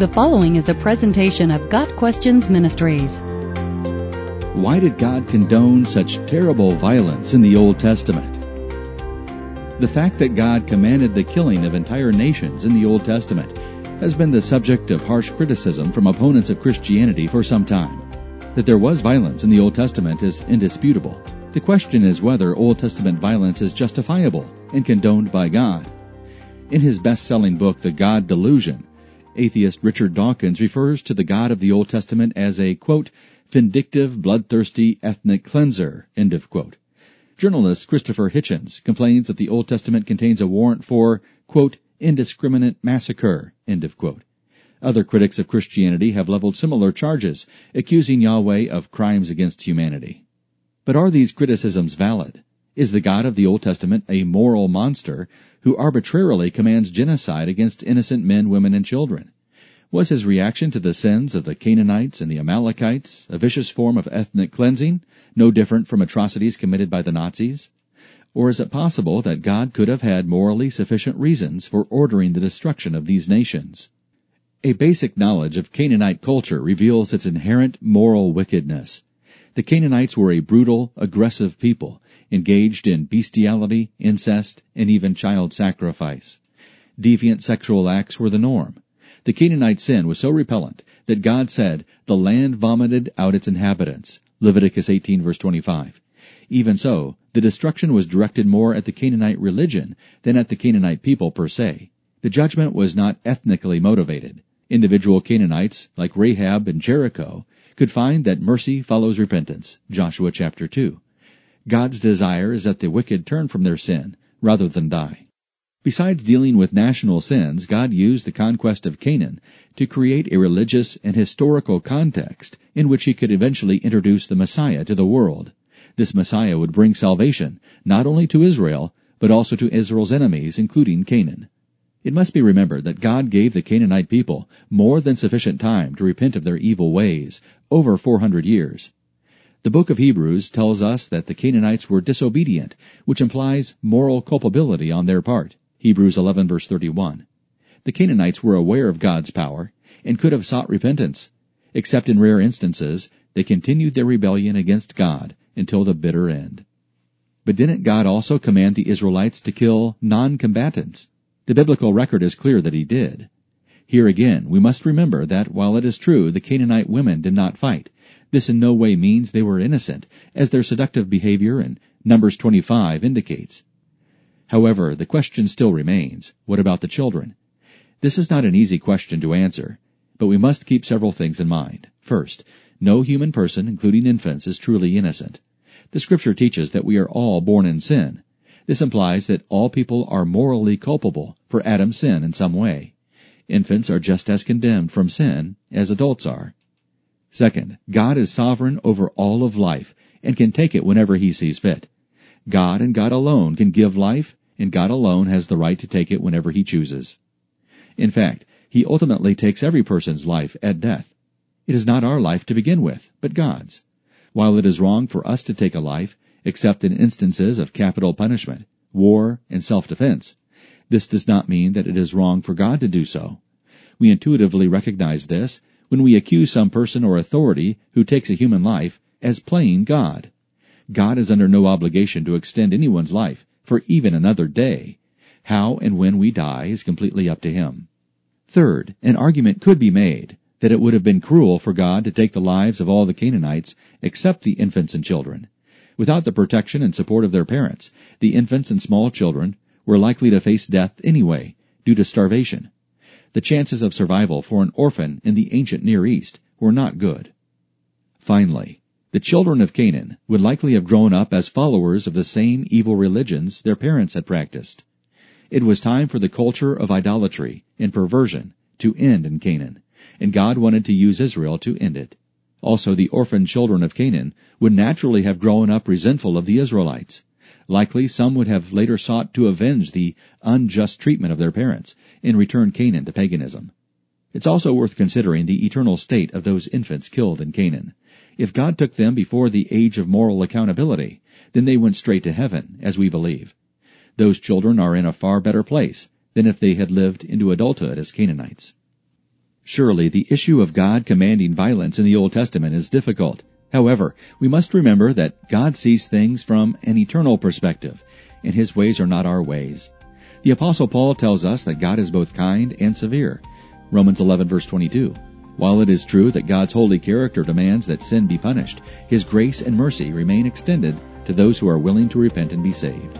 The following is a presentation of Got Questions Ministries. Why did God condone such terrible violence in the Old Testament? The fact that God commanded the killing of entire nations in the Old Testament has been the subject of harsh criticism from opponents of Christianity for some time. That there was violence in the Old Testament is indisputable. The question is whether Old Testament violence is justifiable and condoned by God. In his best-selling book, The God Delusion, Atheist Richard Dawkins refers to the God of the Old Testament as a, quote, vindictive, bloodthirsty ethnic cleanser, end of quote. Journalist Christopher Hitchens complains that the Old Testament contains a warrant for, quote, indiscriminate massacre, end of quote. Other critics of Christianity have leveled similar charges, accusing Yahweh of crimes against humanity. But are these criticisms valid? Is the God of the Old Testament a moral monster who arbitrarily commands genocide against innocent men, women, and children? Was his reaction to the sins of the Canaanites and the Amalekites a vicious form of ethnic cleansing, no different from atrocities committed by the Nazis? Or is it possible that God could have had morally sufficient reasons for ordering the destruction of these nations? A basic knowledge of Canaanite culture reveals its inherent moral wickedness. The Canaanites were a brutal, aggressive people engaged in bestiality, incest, and even child sacrifice. Deviant sexual acts were the norm. The Canaanite sin was so repellent that God said, the land vomited out its inhabitants. Leviticus 18 verse 25. Even so, the destruction was directed more at the Canaanite religion than at the Canaanite people per se. The judgment was not ethnically motivated. Individual Canaanites, like Rahab and Jericho, could find that mercy follows repentance. Joshua chapter 2. God's desire is that the wicked turn from their sin rather than die. Besides dealing with national sins, God used the conquest of Canaan to create a religious and historical context in which he could eventually introduce the Messiah to the world. This Messiah would bring salvation not only to Israel, but also to Israel's enemies, including Canaan. It must be remembered that God gave the Canaanite people more than sufficient time to repent of their evil ways, over 400 years. The book of Hebrews tells us that the Canaanites were disobedient, which implies moral culpability on their part. Hebrews 11 verse 31. The Canaanites were aware of God's power and could have sought repentance. Except in rare instances, they continued their rebellion against God until the bitter end. But didn't God also command the Israelites to kill non-combatants? The biblical record is clear that he did. Here again, we must remember that while it is true the Canaanite women did not fight, this in no way means they were innocent, as their seductive behavior in Numbers 25 indicates. However, the question still remains, what about the children? This is not an easy question to answer, but we must keep several things in mind. First, no human person, including infants, is truly innocent. The scripture teaches that we are all born in sin. This implies that all people are morally culpable for Adam's sin in some way. Infants are just as condemned from sin as adults are. Second, God is sovereign over all of life and can take it whenever he sees fit. God and God alone can give life, and God alone has the right to take it whenever he chooses. In fact, he ultimately takes every person's life at death. It is not our life to begin with, but God's. While it is wrong for us to take a life, except in instances of capital punishment, war, and self-defense, this does not mean that it is wrong for God to do so. We intuitively recognize this when we accuse some person or authority who takes a human life as playing God. God is under no obligation to extend anyone's life for even another day. How and when we die is completely up to Him. Third, an argument could be made that it would have been cruel for God to take the lives of all the Canaanites except the infants and children. Without the protection and support of their parents, the infants and small children were likely to face death anyway due to starvation the chances of survival for an orphan in the ancient Near East were not good. Finally, the children of Canaan would likely have grown up as followers of the same evil religions their parents had practiced. It was time for the culture of idolatry and perversion to end in Canaan, and God wanted to use Israel to end it. Also, the orphan children of Canaan would naturally have grown up resentful of the Israelites, Likely some would have later sought to avenge the unjust treatment of their parents and return Canaan to paganism. It's also worth considering the eternal state of those infants killed in Canaan. If God took them before the age of moral accountability, then they went straight to heaven, as we believe. Those children are in a far better place than if they had lived into adulthood as Canaanites. Surely the issue of God commanding violence in the Old Testament is difficult. However, we must remember that God sees things from an eternal perspective, and his ways are not our ways. The apostle Paul tells us that God is both kind and severe. Romans 11 verse 22. While it is true that God's holy character demands that sin be punished, his grace and mercy remain extended to those who are willing to repent and be saved.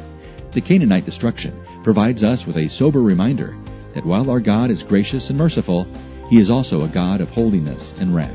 The Canaanite destruction provides us with a sober reminder that while our God is gracious and merciful, he is also a God of holiness and wrath.